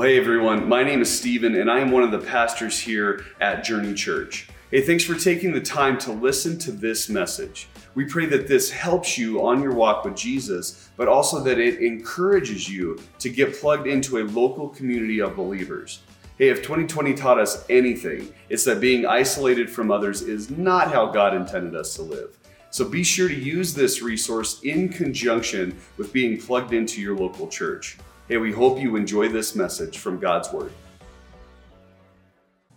Well, hey everyone, my name is Stephen, and I am one of the pastors here at Journey Church. Hey, thanks for taking the time to listen to this message. We pray that this helps you on your walk with Jesus, but also that it encourages you to get plugged into a local community of believers. Hey, if 2020 taught us anything, it's that being isolated from others is not how God intended us to live. So be sure to use this resource in conjunction with being plugged into your local church. Hey, we hope you enjoy this message from God's Word.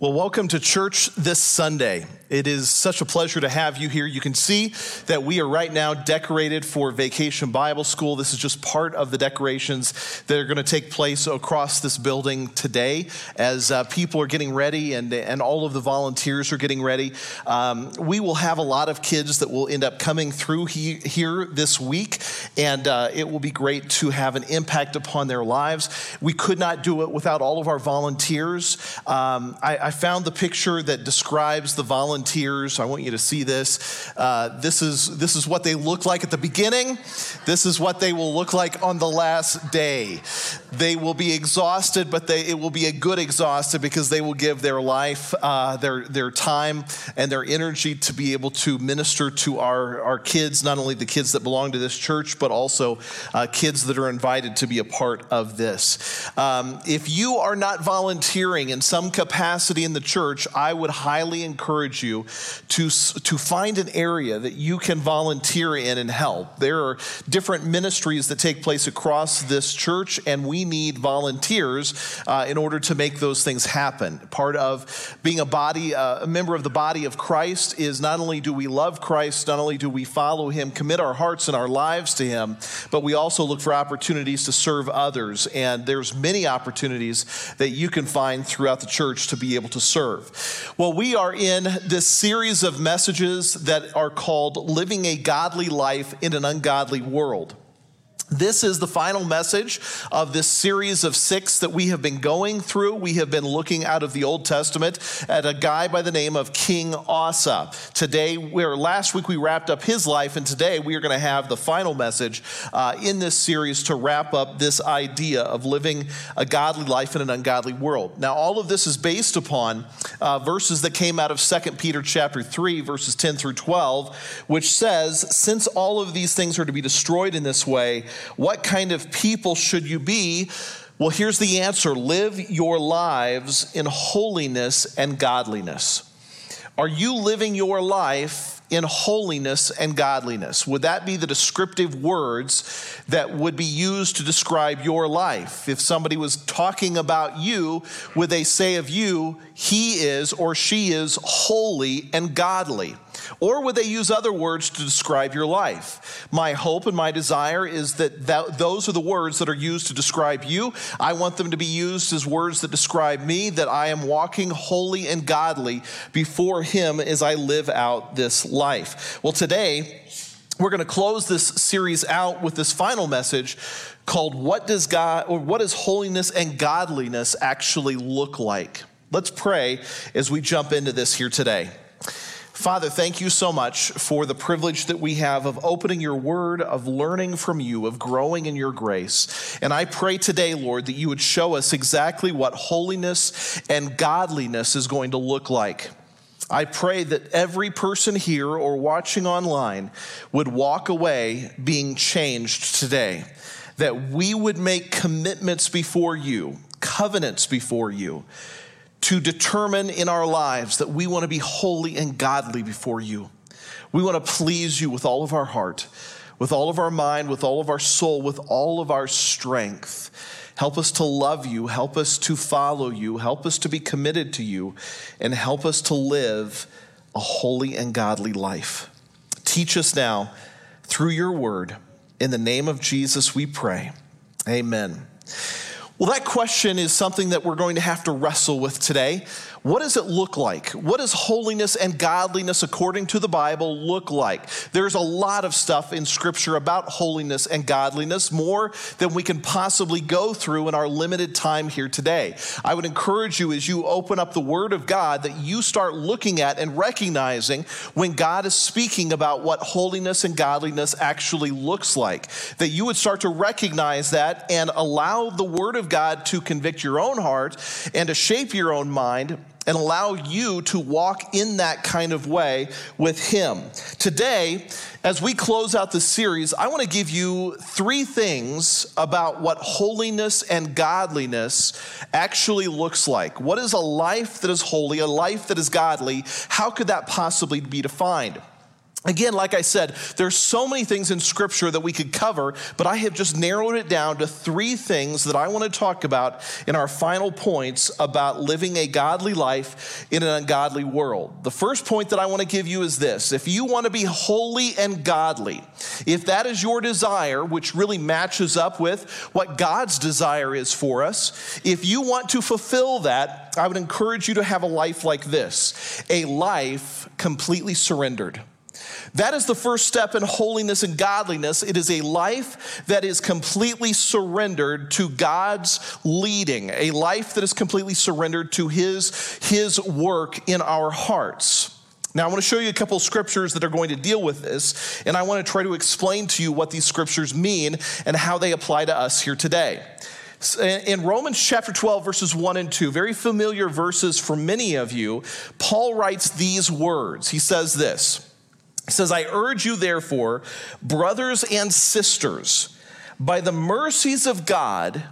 Well, welcome to church this Sunday. It is such a pleasure to have you here. You can see that we are right now decorated for Vacation Bible School. This is just part of the decorations that are going to take place across this building today as uh, people are getting ready and, and all of the volunteers are getting ready. Um, we will have a lot of kids that will end up coming through he, here this week, and uh, it will be great to have an impact upon their lives. We could not do it without all of our volunteers. Um, I, I found the picture that describes the volunteers. I want you to see this. Uh, this, is, this is what they look like at the beginning. This is what they will look like on the last day. They will be exhausted, but they, it will be a good exhausted because they will give their life, uh, their, their time, and their energy to be able to minister to our, our kids, not only the kids that belong to this church, but also uh, kids that are invited to be a part of this. Um, if you are not volunteering in some capacity in the church, I would highly encourage you to, to find an area that you can volunteer in and help. There are different ministries that take place across this church, and we need volunteers uh, in order to make those things happen. Part of being a body, uh, a member of the body of Christ, is not only do we love Christ, not only do we follow Him, commit our hearts and our lives to Him, but we also look for opportunities to serve others. And there's many opportunities that you can find throughout the church to be able to serve. Well, we are in this this series of messages that are called Living a Godly Life in an Ungodly World. This is the final message of this series of six that we have been going through. We have been looking out of the Old Testament at a guy by the name of King Asa. Today, where last week we wrapped up his life, and today we are going to have the final message uh, in this series to wrap up this idea of living a godly life in an ungodly world. Now, all of this is based upon uh, verses that came out of 2 Peter chapter 3, verses 10 through 12, which says, Since all of these things are to be destroyed in this way, what kind of people should you be? Well, here's the answer live your lives in holiness and godliness. Are you living your life in holiness and godliness? Would that be the descriptive words that would be used to describe your life? If somebody was talking about you, would they say of you, he is or she is holy and godly? Or would they use other words to describe your life? My hope and my desire is that, that those are the words that are used to describe you. I want them to be used as words that describe me, that I am walking holy and godly before Him as I live out this life. Well, today, we're going to close this series out with this final message called What Does God, or What Does Holiness and Godliness Actually Look Like? Let's pray as we jump into this here today. Father, thank you so much for the privilege that we have of opening your word, of learning from you, of growing in your grace. And I pray today, Lord, that you would show us exactly what holiness and godliness is going to look like. I pray that every person here or watching online would walk away being changed today, that we would make commitments before you, covenants before you to determine in our lives that we want to be holy and godly before you. We want to please you with all of our heart, with all of our mind, with all of our soul, with all of our strength. Help us to love you. Help us to follow you. Help us to be committed to you. And help us to live a holy and godly life. Teach us now through your word. In the name of Jesus, we pray. Amen. Well, that question is something that we're going to have to wrestle with today. What does it look like? What does holiness and godliness according to the Bible look like? There's a lot of stuff in Scripture about holiness and godliness, more than we can possibly go through in our limited time here today. I would encourage you as you open up the Word of God that you start looking at and recognizing when God is speaking about what holiness and godliness actually looks like. That you would start to recognize that and allow the Word of God to convict your own heart and to shape your own mind and allow you to walk in that kind of way with Him. Today, as we close out this series, I want to give you three things about what holiness and godliness actually looks like. What is a life that is holy, a life that is godly? How could that possibly be defined? Again, like I said, there's so many things in scripture that we could cover, but I have just narrowed it down to three things that I want to talk about in our final points about living a godly life in an ungodly world. The first point that I want to give you is this. If you want to be holy and godly, if that is your desire, which really matches up with what God's desire is for us, if you want to fulfill that, I would encourage you to have a life like this, a life completely surrendered. That is the first step in holiness and godliness. It is a life that is completely surrendered to God's leading, a life that is completely surrendered to His, His work in our hearts. Now, I want to show you a couple scriptures that are going to deal with this, and I want to try to explain to you what these scriptures mean and how they apply to us here today. In Romans chapter 12, verses 1 and 2, very familiar verses for many of you, Paul writes these words. He says this. He says, I urge you, therefore, brothers and sisters, by the mercies of God,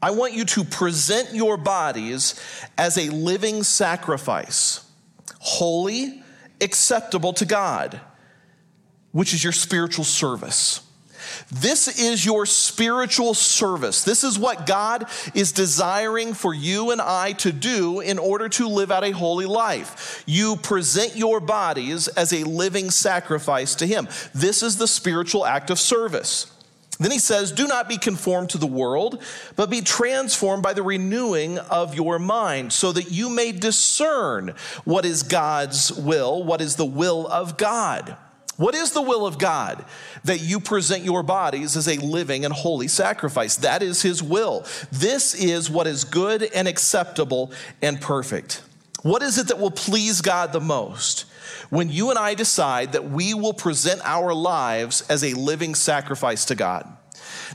I want you to present your bodies as a living sacrifice, holy, acceptable to God, which is your spiritual service. This is your spiritual service. This is what God is desiring for you and I to do in order to live out a holy life. You present your bodies as a living sacrifice to Him. This is the spiritual act of service. Then he says, Do not be conformed to the world, but be transformed by the renewing of your mind, so that you may discern what is God's will, what is the will of God. What is the will of God? That you present your bodies as a living and holy sacrifice. That is His will. This is what is good and acceptable and perfect. What is it that will please God the most? When you and I decide that we will present our lives as a living sacrifice to God.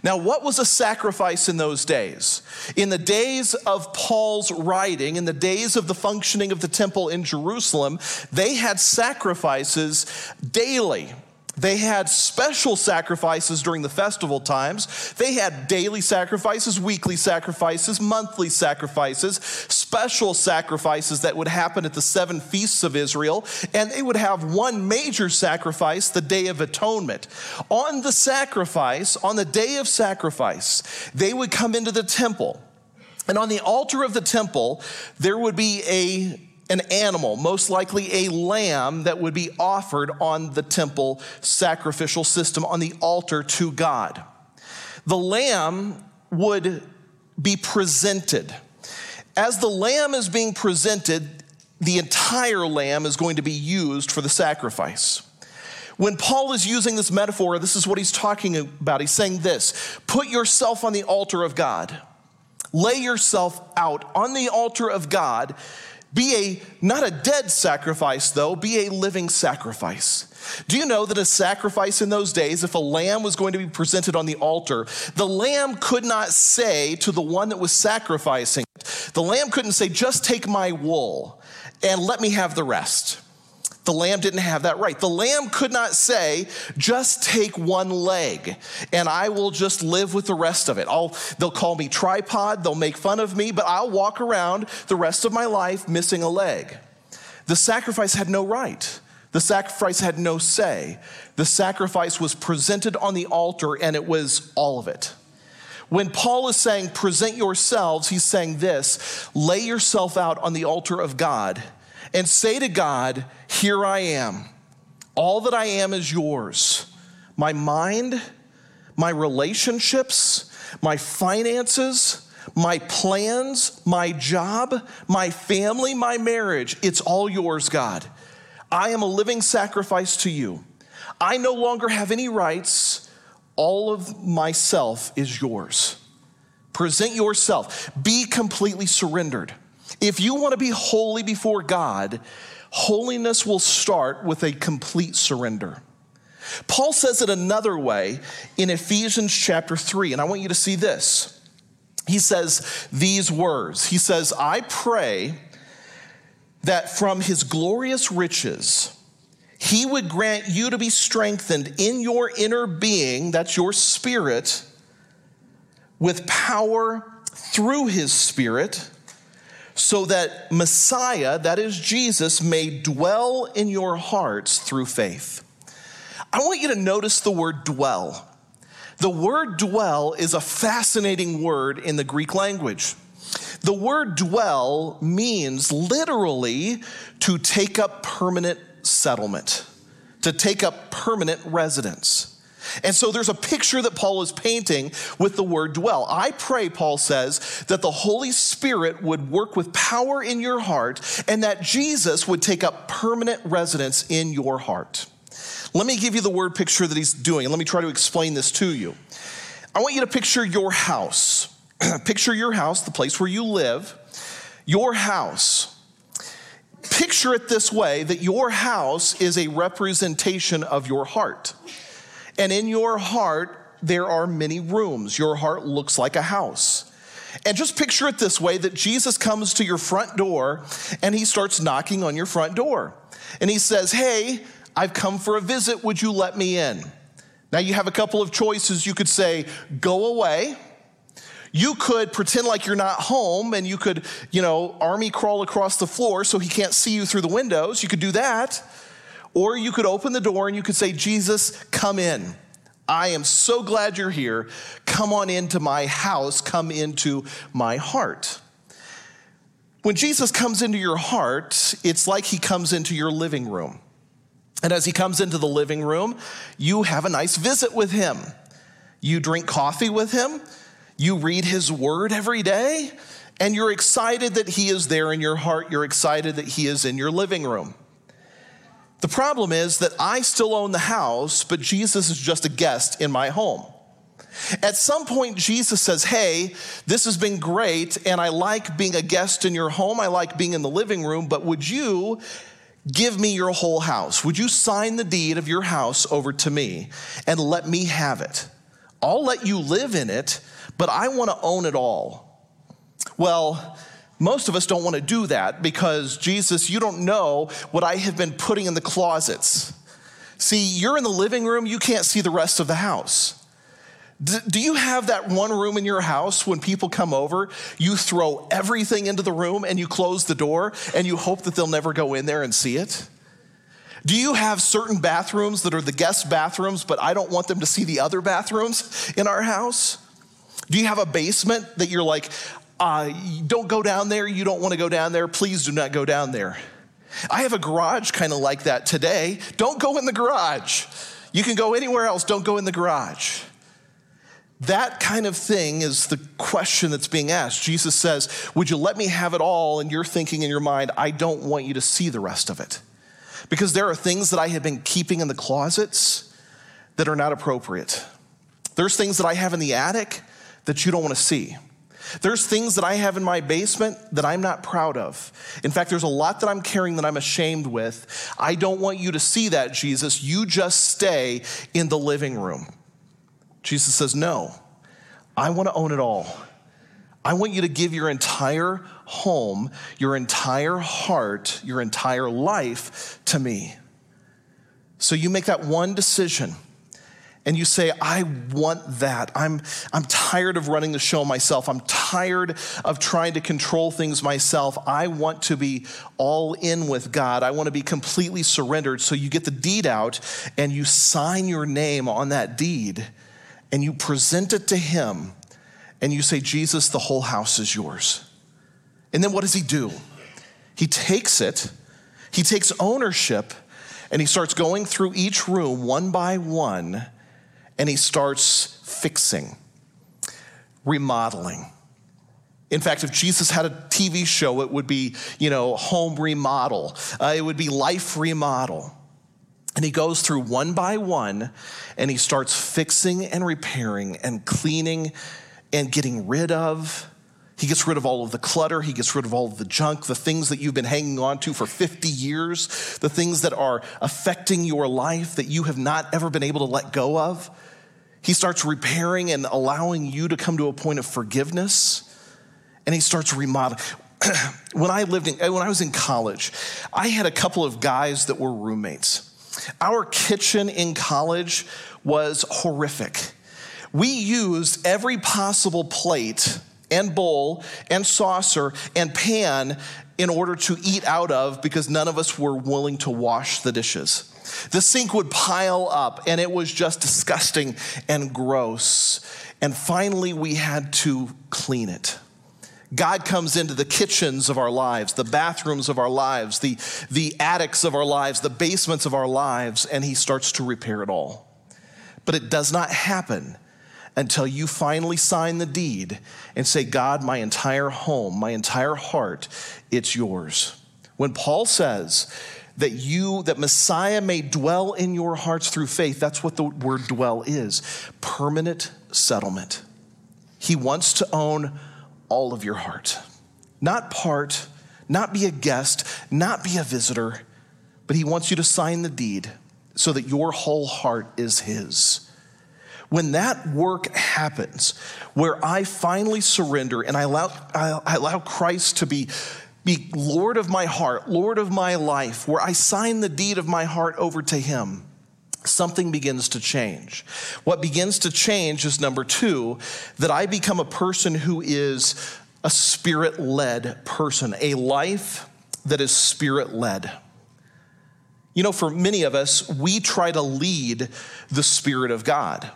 Now, what was a sacrifice in those days? In the days of Paul's writing, in the days of the functioning of the temple in Jerusalem, they had sacrifices daily. They had special sacrifices during the festival times. They had daily sacrifices, weekly sacrifices, monthly sacrifices, special sacrifices that would happen at the seven feasts of Israel. And they would have one major sacrifice, the Day of Atonement. On the sacrifice, on the day of sacrifice, they would come into the temple. And on the altar of the temple, there would be a an animal, most likely a lamb that would be offered on the temple sacrificial system on the altar to God. The lamb would be presented. As the lamb is being presented, the entire lamb is going to be used for the sacrifice. When Paul is using this metaphor, this is what he's talking about. He's saying this put yourself on the altar of God, lay yourself out on the altar of God be a, not a dead sacrifice though, be a living sacrifice. Do you know that a sacrifice in those days, if a lamb was going to be presented on the altar, the lamb could not say to the one that was sacrificing it, the lamb couldn't say, just take my wool and let me have the rest. The lamb didn't have that right. The lamb could not say, just take one leg and I will just live with the rest of it. I'll, they'll call me tripod, they'll make fun of me, but I'll walk around the rest of my life missing a leg. The sacrifice had no right. The sacrifice had no say. The sacrifice was presented on the altar and it was all of it. When Paul is saying, present yourselves, he's saying this lay yourself out on the altar of God and say to God, Here I am. All that I am is yours. My mind, my relationships, my finances, my plans, my job, my family, my marriage. It's all yours, God. I am a living sacrifice to you. I no longer have any rights. All of myself is yours. Present yourself. Be completely surrendered. If you want to be holy before God, holiness will start with a complete surrender. Paul says it another way in Ephesians chapter 3, and I want you to see this. he says these words He says, I pray that from his glorious riches, he would grant you to be strengthened in your inner being, that's your spirit, with power through his spirit, so that Messiah, that is Jesus, may dwell in your hearts through faith. I want you to notice the word dwell. The word dwell is a fascinating word in the Greek language. The word dwell means literally to take up permanent settlement, to take up permanent residence. And so there's a picture that Paul is painting with the word dwell. I pray, Paul says, that the Holy Spirit would work with power in your heart and that Jesus would take up permanent residence in your heart. Let me give you the word picture that he's doing, and let me try to explain this to you. I want you to picture your house. picture your house, the place where you live, your house. Picture it this way that your house is a representation of your heart. And in your heart, there are many rooms. Your heart looks like a house. And just picture it this way that Jesus comes to your front door and he starts knocking on your front door. And he says, Hey, I've come for a visit. Would you let me in? Now you have a couple of choices. You could say, Go away. You could pretend like you're not home and you could, you know, army crawl across the floor so he can't see you through the windows. You could do that. Or you could open the door and you could say, Jesus, come in. I am so glad you're here. Come on into my house, come into my heart. When Jesus comes into your heart, it's like he comes into your living room. And as he comes into the living room, you have a nice visit with him. You drink coffee with him, you read his word every day, and you're excited that he is there in your heart. You're excited that he is in your living room. The problem is that I still own the house, but Jesus is just a guest in my home. At some point, Jesus says, Hey, this has been great, and I like being a guest in your home. I like being in the living room, but would you give me your whole house? Would you sign the deed of your house over to me and let me have it? I'll let you live in it, but I want to own it all. Well, most of us don't want to do that because, Jesus, you don't know what I have been putting in the closets. See, you're in the living room, you can't see the rest of the house. Do you have that one room in your house when people come over, you throw everything into the room and you close the door and you hope that they'll never go in there and see it? Do you have certain bathrooms that are the guest bathrooms, but I don't want them to see the other bathrooms in our house? Do you have a basement that you're like, uh, don't go down there. You don't want to go down there. Please do not go down there. I have a garage kind of like that today. Don't go in the garage. You can go anywhere else. Don't go in the garage. That kind of thing is the question that's being asked. Jesus says, Would you let me have it all? And you're thinking in your mind, I don't want you to see the rest of it. Because there are things that I have been keeping in the closets that are not appropriate. There's things that I have in the attic that you don't want to see. There's things that I have in my basement that I'm not proud of. In fact, there's a lot that I'm carrying that I'm ashamed with. I don't want you to see that, Jesus. You just stay in the living room. Jesus says, No, I want to own it all. I want you to give your entire home, your entire heart, your entire life to me. So you make that one decision and you say, I want that. I'm, I'm tired of running the show myself. I'm tired of trying to control things myself. I want to be all in with God. I want to be completely surrendered. So you get the deed out and you sign your name on that deed and you present it to Him and you say, Jesus, the whole house is yours. And then what does He do? He takes it, He takes ownership, and He starts going through each room one by one and he starts fixing, remodeling. In fact, if Jesus had a TV show, it would be, you know, home remodel. Uh, it would be life remodel. And he goes through one by one and he starts fixing and repairing and cleaning and getting rid of. He gets rid of all of the clutter. He gets rid of all of the junk, the things that you've been hanging on to for 50 years, the things that are affecting your life that you have not ever been able to let go of. He starts repairing and allowing you to come to a point of forgiveness. And he starts remodeling. when I lived in, eh, when I was in college, I had a couple of guys that were roommates. Our kitchen in college was horrific. We used every possible plate and bowl and saucer and pan in order to eat out of because none of us were willing to wash the dishes. The sink would pile up and it was just disgusting and gross. And finally, we had to clean it. God comes into the kitchens of our lives, the bathrooms of our lives, the, the attics of our lives, the basements of our lives, and He starts to repair it all. But it does not happen until you finally sign the deed and say, God, my entire home, my entire heart, it's yours. When Paul says that you, that Messiah may dwell in your hearts through faith, that's what the word dwell is permanent settlement. He wants to own all of your heart. Not part, not be a guest, not be a visitor, but He wants you to sign the deed so that your whole heart is His. When that work happens, where I finally surrender and I allow, I allow Christ to be, be Lord of my heart, Lord of my life, where I sign the deed of my heart over to Him, something begins to change. What begins to change is number two, that I become a person who is a spirit led person, a life that is spirit led. You know, for many of us, we try to lead the Spirit of God.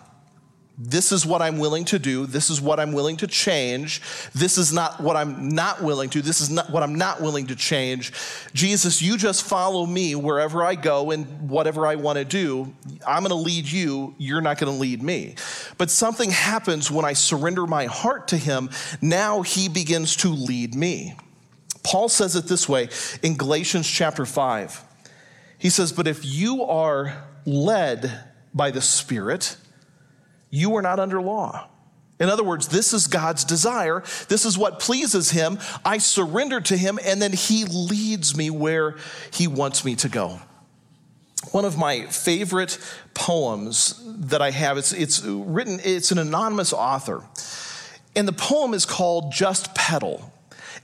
This is what I'm willing to do. This is what I'm willing to change. This is not what I'm not willing to. This is not what I'm not willing to change. Jesus, you just follow me wherever I go and whatever I want to do. I'm going to lead you. You're not going to lead me. But something happens when I surrender my heart to him. Now he begins to lead me. Paul says it this way in Galatians chapter 5. He says, But if you are led by the Spirit, you are not under law. In other words, this is God's desire. This is what pleases Him. I surrender to Him, and then He leads me where He wants me to go. One of my favorite poems that I have, it's, it's written, it's an anonymous author. And the poem is called Just Pedal.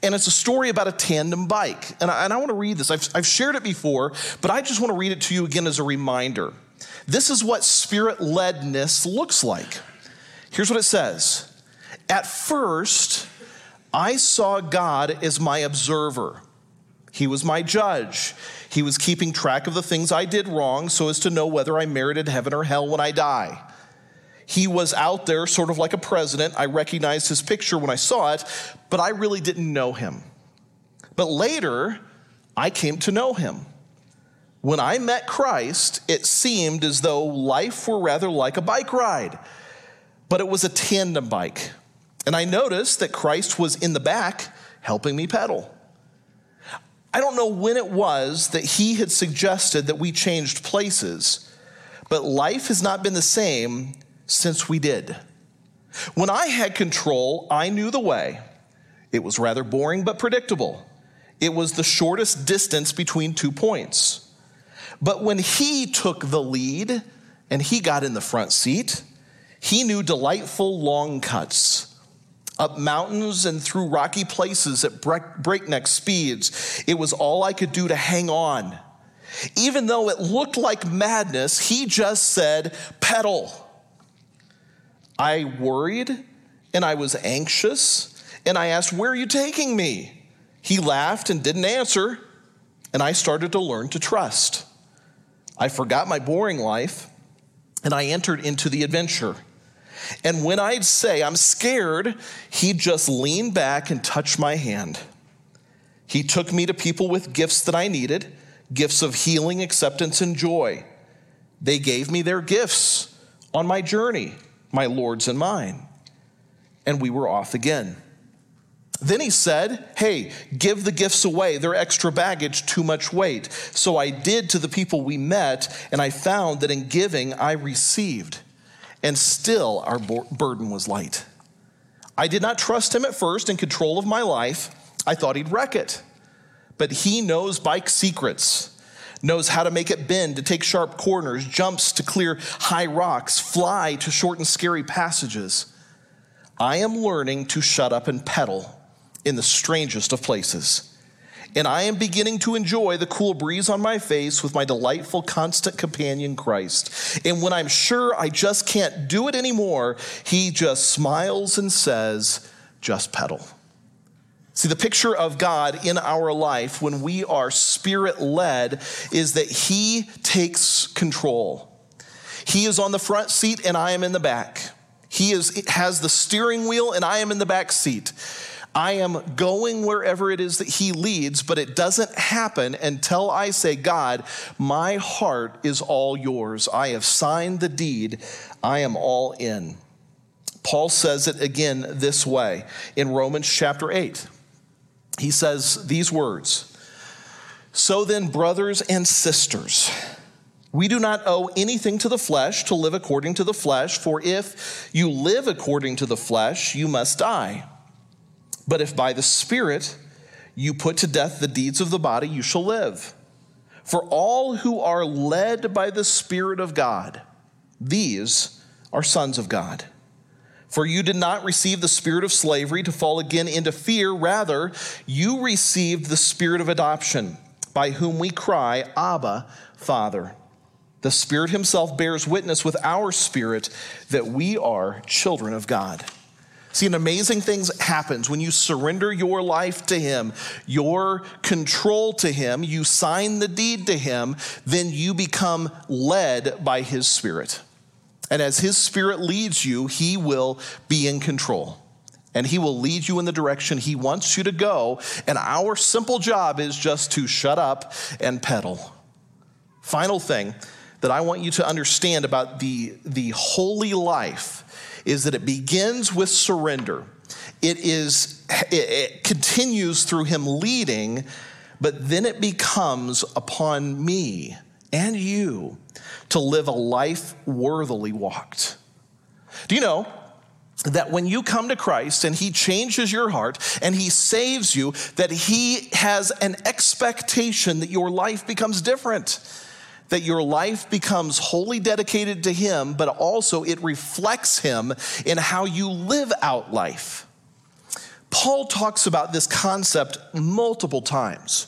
And it's a story about a tandem bike. And I, and I want to read this. I've, I've shared it before, but I just want to read it to you again as a reminder. This is what spirit ledness looks like. Here's what it says At first, I saw God as my observer. He was my judge. He was keeping track of the things I did wrong so as to know whether I merited heaven or hell when I die. He was out there sort of like a president. I recognized his picture when I saw it, but I really didn't know him. But later, I came to know him. When I met Christ, it seemed as though life were rather like a bike ride, but it was a tandem bike. And I noticed that Christ was in the back helping me pedal. I don't know when it was that he had suggested that we changed places, but life has not been the same since we did. When I had control, I knew the way. It was rather boring but predictable. It was the shortest distance between two points. But when he took the lead and he got in the front seat, he knew delightful long cuts up mountains and through rocky places at breakneck speeds. It was all I could do to hang on. Even though it looked like madness, he just said, pedal. I worried and I was anxious and I asked, Where are you taking me? He laughed and didn't answer, and I started to learn to trust. I forgot my boring life and I entered into the adventure. And when I'd say, I'm scared, he'd just lean back and touch my hand. He took me to people with gifts that I needed gifts of healing, acceptance, and joy. They gave me their gifts on my journey, my Lord's and mine. And we were off again. Then he said, Hey, give the gifts away. They're extra baggage, too much weight. So I did to the people we met, and I found that in giving I received. And still our burden was light. I did not trust him at first in control of my life. I thought he'd wreck it. But he knows bike secrets. knows how to make it bend to take sharp corners, jumps to clear high rocks, fly to shorten scary passages. I am learning to shut up and pedal in the strangest of places. And I am beginning to enjoy the cool breeze on my face with my delightful, constant companion, Christ. And when I'm sure I just can't do it anymore, he just smiles and says, Just pedal. See, the picture of God in our life when we are spirit led is that He takes control. He is on the front seat and I am in the back. He is, has the steering wheel and I am in the back seat. I am going wherever it is that He leads, but it doesn't happen until I say, God, my heart is all yours. I have signed the deed. I am all in. Paul says it again this way in Romans chapter 8 he says these words So then, brothers and sisters, we do not owe anything to the flesh to live according to the flesh, for if you live according to the flesh, you must die. But if by the Spirit you put to death the deeds of the body, you shall live. For all who are led by the Spirit of God, these are sons of God. For you did not receive the spirit of slavery to fall again into fear. Rather, you received the spirit of adoption, by whom we cry, Abba, Father. The Spirit Himself bears witness with our spirit that we are children of God. See, an amazing things happens when you surrender your life to Him, your control to Him, you sign the deed to Him, then you become led by His Spirit. And as His Spirit leads you, He will be in control. And He will lead you in the direction He wants you to go. And our simple job is just to shut up and pedal. Final thing that I want you to understand about the, the holy life is that it begins with surrender. It is it, continues through him leading, but then it becomes upon me and you to live a life worthily walked. Do you know that when you come to Christ and He changes your heart and He saves you, that He has an expectation that your life becomes different? That your life becomes wholly dedicated to Him, but also it reflects Him in how you live out life. Paul talks about this concept multiple times.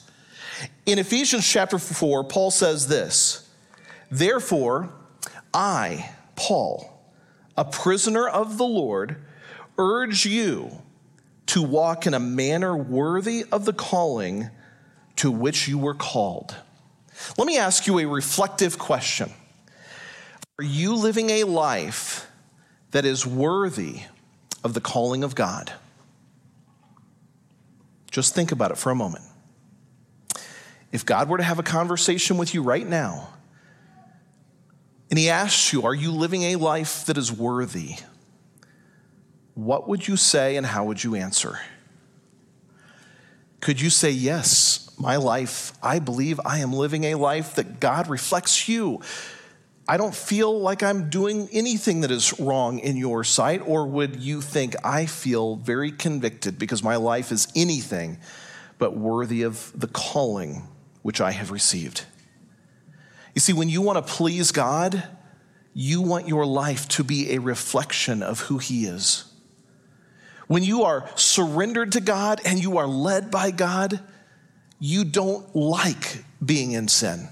In Ephesians chapter 4, Paul says this Therefore, I, Paul, a prisoner of the Lord, urge you to walk in a manner worthy of the calling to which you were called. Let me ask you a reflective question Are you living a life that is worthy of the calling of God? Just think about it for a moment. If God were to have a conversation with you right now, and he asks you, Are you living a life that is worthy? What would you say and how would you answer? Could you say, Yes, my life, I believe I am living a life that God reflects you? I don't feel like I'm doing anything that is wrong in your sight. Or would you think, I feel very convicted because my life is anything but worthy of the calling which I have received? You see, when you want to please God, you want your life to be a reflection of who He is. When you are surrendered to God and you are led by God, you don't like being in sin.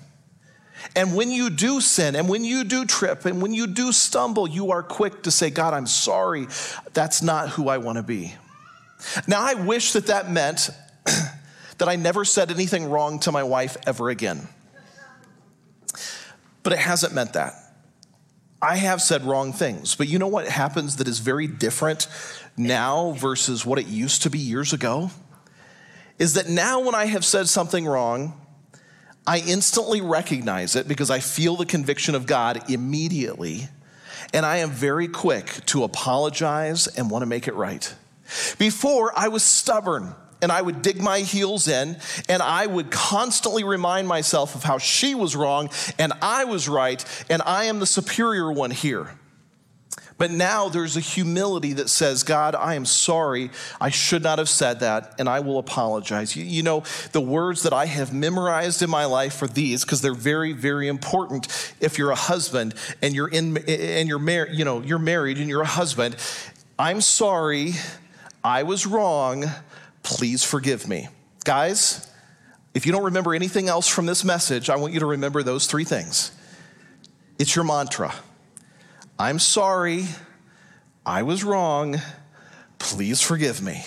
And when you do sin and when you do trip and when you do stumble, you are quick to say, God, I'm sorry. That's not who I want to be. Now, I wish that that meant that I never said anything wrong to my wife ever again but it hasn't meant that. I have said wrong things, but you know what happens that is very different now versus what it used to be years ago? Is that now when I have said something wrong, I instantly recognize it because I feel the conviction of God immediately, and I am very quick to apologize and want to make it right. Before, I was stubborn and I would dig my heels in and I would constantly remind myself of how she was wrong and I was right and I am the superior one here. But now there's a humility that says, God, I am sorry. I should not have said that, and I will apologize. You, you know, the words that I have memorized in my life are these because they're very, very important. If you're a husband and you're in and you're married, you know, you're married and you're a husband, I'm sorry. I was wrong. Please forgive me. Guys, if you don't remember anything else from this message, I want you to remember those three things. It's your mantra. I'm sorry. I was wrong. Please forgive me.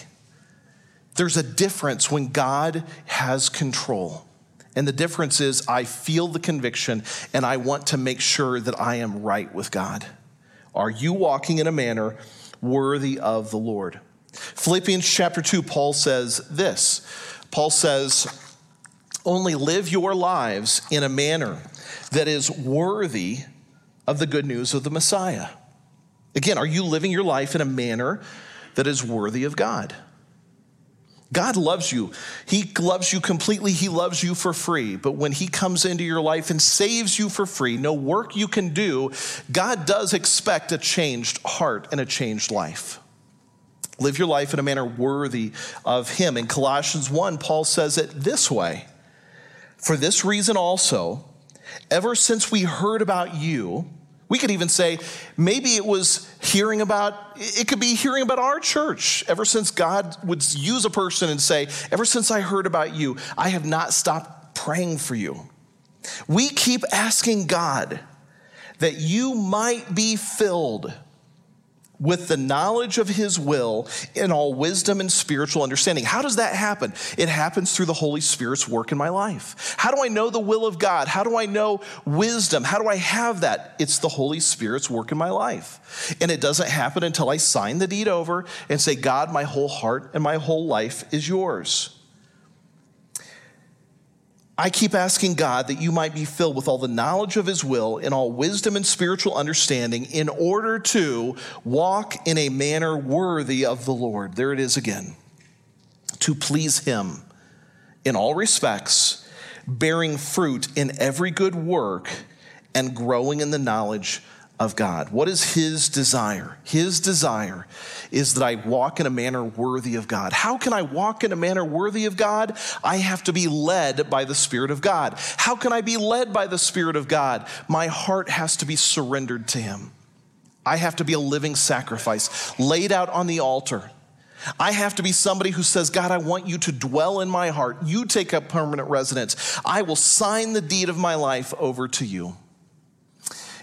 There's a difference when God has control. And the difference is, I feel the conviction and I want to make sure that I am right with God. Are you walking in a manner worthy of the Lord? Philippians chapter 2, Paul says this Paul says, Only live your lives in a manner that is worthy of the good news of the Messiah. Again, are you living your life in a manner that is worthy of God? God loves you. He loves you completely. He loves you for free. But when He comes into your life and saves you for free, no work you can do, God does expect a changed heart and a changed life. Live your life in a manner worthy of Him. In Colossians 1, Paul says it this way For this reason also, ever since we heard about you, we could even say maybe it was hearing about, it could be hearing about our church. Ever since God would use a person and say, Ever since I heard about you, I have not stopped praying for you. We keep asking God that you might be filled with the knowledge of his will in all wisdom and spiritual understanding. How does that happen? It happens through the Holy Spirit's work in my life. How do I know the will of God? How do I know wisdom? How do I have that? It's the Holy Spirit's work in my life. And it doesn't happen until I sign the deed over and say, God, my whole heart and my whole life is yours. I keep asking God that you might be filled with all the knowledge of His will and all wisdom and spiritual understanding in order to walk in a manner worthy of the Lord. There it is again. To please Him in all respects, bearing fruit in every good work, and growing in the knowledge of God. What is his desire? His desire is that I walk in a manner worthy of God. How can I walk in a manner worthy of God? I have to be led by the Spirit of God. How can I be led by the Spirit of God? My heart has to be surrendered to him. I have to be a living sacrifice laid out on the altar. I have to be somebody who says, God, I want you to dwell in my heart. You take up permanent residence. I will sign the deed of my life over to you.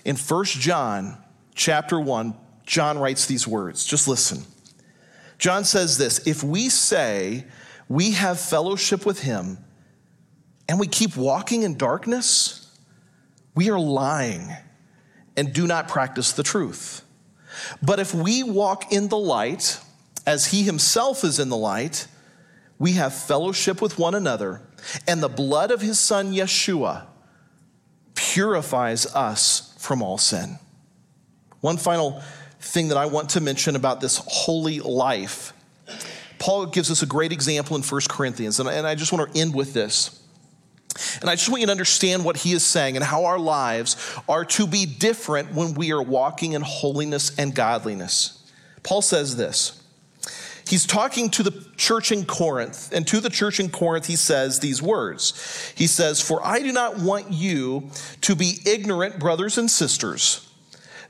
In 1 John chapter 1, John writes these words. Just listen. John says this If we say we have fellowship with him and we keep walking in darkness, we are lying and do not practice the truth. But if we walk in the light, as he himself is in the light, we have fellowship with one another, and the blood of his son Yeshua purifies us from all sin. One final thing that I want to mention about this holy life. Paul gives us a great example in 1 Corinthians, and I just want to end with this. And I just want you to understand what he is saying and how our lives are to be different when we are walking in holiness and godliness. Paul says this He's talking to the church in Corinth, and to the church in Corinth, he says these words. He says, For I do not want you to be ignorant, brothers and sisters,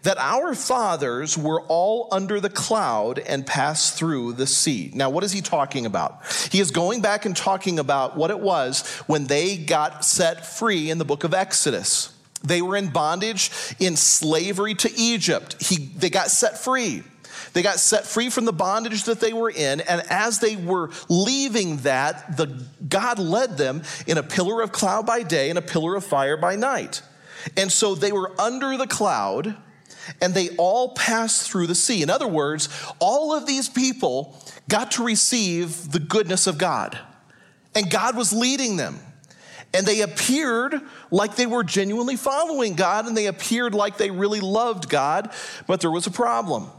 that our fathers were all under the cloud and passed through the sea. Now, what is he talking about? He is going back and talking about what it was when they got set free in the book of Exodus. They were in bondage, in slavery to Egypt. He, they got set free. They got set free from the bondage that they were in, and as they were leaving that, the, God led them in a pillar of cloud by day and a pillar of fire by night. And so they were under the cloud, and they all passed through the sea. In other words, all of these people got to receive the goodness of God, and God was leading them. And they appeared like they were genuinely following God, and they appeared like they really loved God, but there was a problem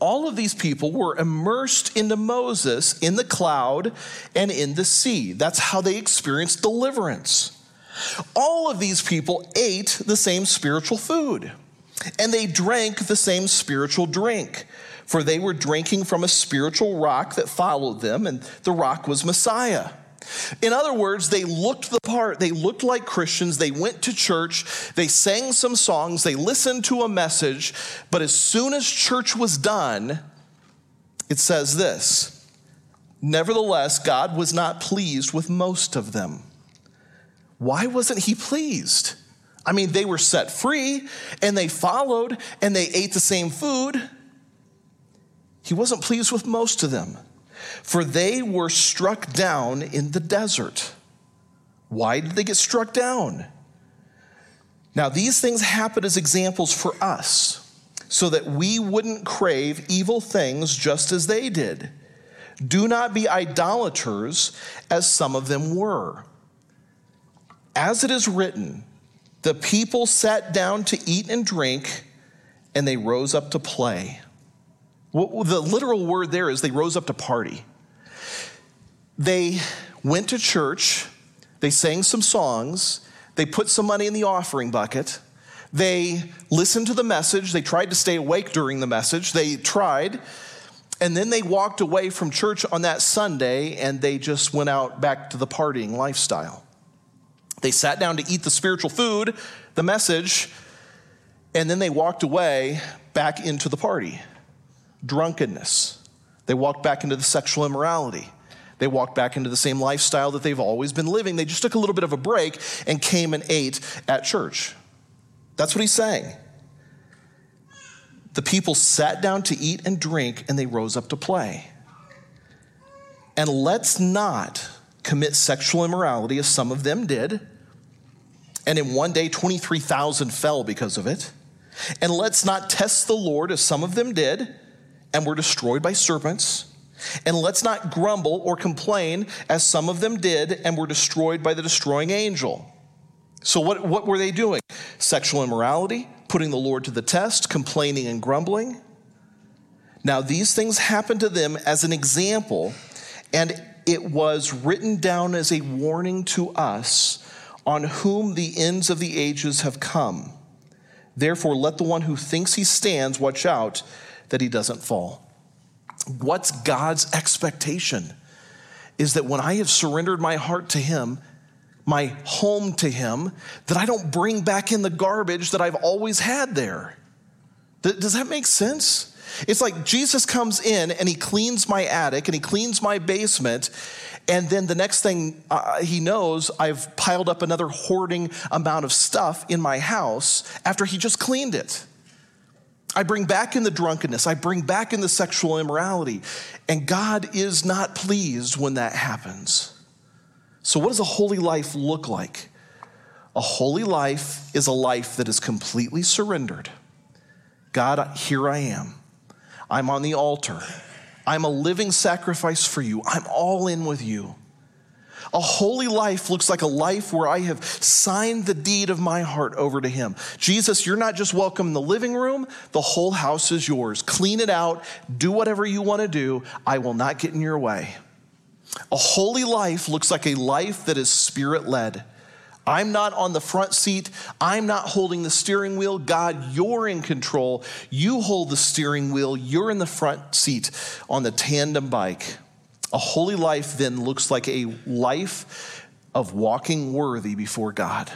all of these people were immersed into Moses in the cloud and in the sea. That's how they experienced deliverance. All of these people ate the same spiritual food. And they drank the same spiritual drink, for they were drinking from a spiritual rock that followed them, and the rock was Messiah. In other words, they looked the part. They looked like Christians. They went to church. They sang some songs. They listened to a message. But as soon as church was done, it says this Nevertheless, God was not pleased with most of them. Why wasn't he pleased? I mean, they were set free and they followed and they ate the same food. He wasn't pleased with most of them, for they were struck down in the desert. Why did they get struck down? Now, these things happen as examples for us so that we wouldn't crave evil things just as they did. Do not be idolaters as some of them were. As it is written, the people sat down to eat and drink, and they rose up to play. Well, the literal word there is they rose up to party. They went to church, they sang some songs, they put some money in the offering bucket, they listened to the message, they tried to stay awake during the message, they tried, and then they walked away from church on that Sunday and they just went out back to the partying lifestyle. They sat down to eat the spiritual food, the message, and then they walked away back into the party. Drunkenness. They walked back into the sexual immorality. They walked back into the same lifestyle that they've always been living. They just took a little bit of a break and came and ate at church. That's what he's saying. The people sat down to eat and drink, and they rose up to play. And let's not commit sexual immorality as some of them did. And in one day, 23,000 fell because of it. And let's not test the Lord as some of them did and were destroyed by serpents. And let's not grumble or complain as some of them did and were destroyed by the destroying angel. So, what, what were they doing? Sexual immorality, putting the Lord to the test, complaining and grumbling. Now, these things happened to them as an example, and it was written down as a warning to us on whom the ends of the ages have come. Therefore, let the one who thinks he stands watch out that he doesn't fall. What's God's expectation? Is that when I have surrendered my heart to him, my home to Him, that I don't bring back in the garbage that I've always had there. Does that make sense? It's like Jesus comes in and he cleans my attic and he cleans my basement. And then the next thing uh, he knows, I've piled up another hoarding amount of stuff in my house after he just cleaned it. I bring back in the drunkenness, I bring back in the sexual immorality. And God is not pleased when that happens. So, what does a holy life look like? A holy life is a life that is completely surrendered. God, here I am. I'm on the altar. I'm a living sacrifice for you. I'm all in with you. A holy life looks like a life where I have signed the deed of my heart over to Him. Jesus, you're not just welcome in the living room, the whole house is yours. Clean it out, do whatever you want to do. I will not get in your way. A holy life looks like a life that is spirit led. I'm not on the front seat. I'm not holding the steering wheel. God, you're in control. You hold the steering wheel. You're in the front seat on the tandem bike. A holy life then looks like a life of walking worthy before God.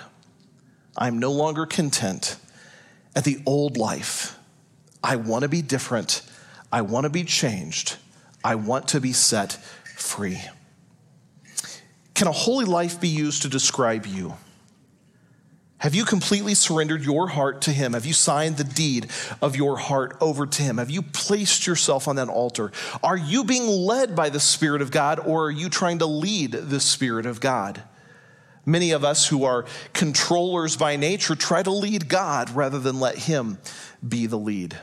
I'm no longer content at the old life. I want to be different. I want to be changed. I want to be set free. Can a holy life be used to describe you? Have you completely surrendered your heart to Him? Have you signed the deed of your heart over to Him? Have you placed yourself on that altar? Are you being led by the Spirit of God or are you trying to lead the Spirit of God? Many of us who are controllers by nature try to lead God rather than let Him be the lead.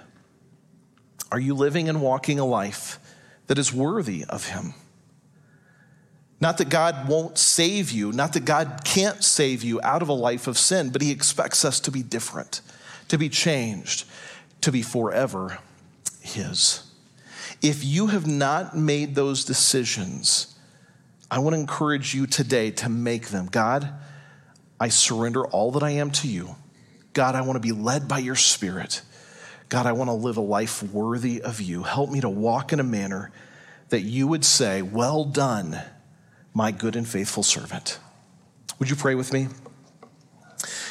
Are you living and walking a life that is worthy of Him? Not that God won't save you, not that God can't save you out of a life of sin, but He expects us to be different, to be changed, to be forever His. If you have not made those decisions, I want to encourage you today to make them. God, I surrender all that I am to you. God, I want to be led by your Spirit. God, I want to live a life worthy of you. Help me to walk in a manner that you would say, Well done, my good and faithful servant. Would you pray with me?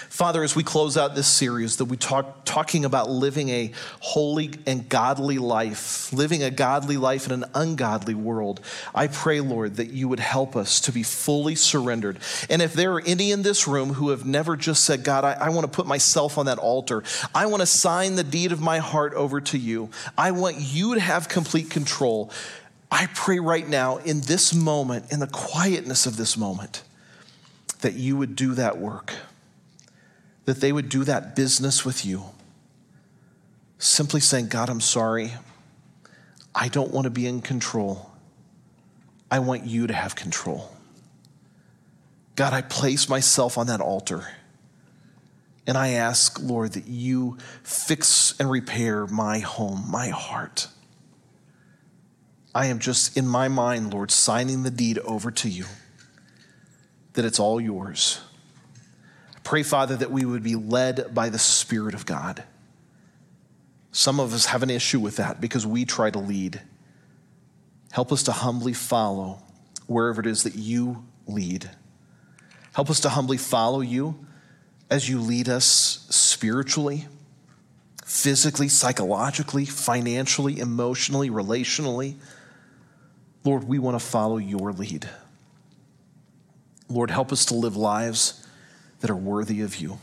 Father, as we close out this series that we talk talking about living a holy and godly life, living a godly life in an ungodly world, I pray, Lord, that you would help us to be fully surrendered. And if there are any in this room who have never just said, God, I, I want to put myself on that altar, I want to sign the deed of my heart over to you, I want you to have complete control. I pray right now, in this moment, in the quietness of this moment, that you would do that work that they would do that business with you. Simply saying, God, I'm sorry. I don't want to be in control. I want you to have control. God, I place myself on that altar. And I ask, Lord, that you fix and repair my home, my heart. I am just, in my mind, Lord, signing the deed over to you, that it's all yours. Pray, Father, that we would be led by the Spirit of God. Some of us have an issue with that because we try to lead. Help us to humbly follow wherever it is that you lead. Help us to humbly follow you as you lead us spiritually, physically, psychologically, financially, emotionally, relationally. Lord, we want to follow your lead. Lord, help us to live lives that are worthy of you.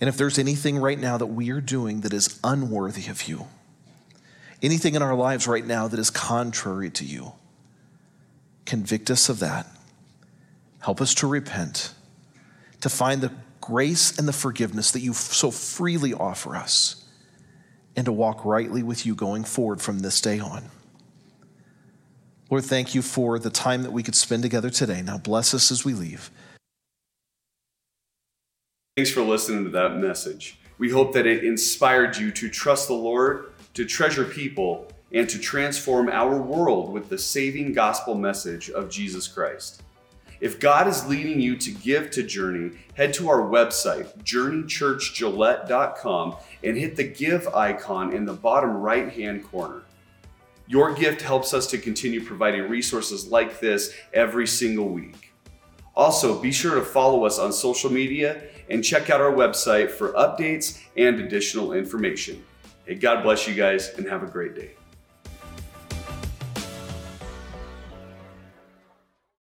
And if there's anything right now that we are doing that is unworthy of you, anything in our lives right now that is contrary to you, convict us of that. Help us to repent, to find the grace and the forgiveness that you so freely offer us, and to walk rightly with you going forward from this day on. Lord, thank you for the time that we could spend together today. Now bless us as we leave. Thanks for listening to that message. We hope that it inspired you to trust the Lord, to treasure people, and to transform our world with the saving gospel message of Jesus Christ. If God is leading you to give to Journey, head to our website, journeychurchgillette.com, and hit the give icon in the bottom right hand corner. Your gift helps us to continue providing resources like this every single week. Also, be sure to follow us on social media and check out our website for updates and additional information. Hey, God bless you guys and have a great day.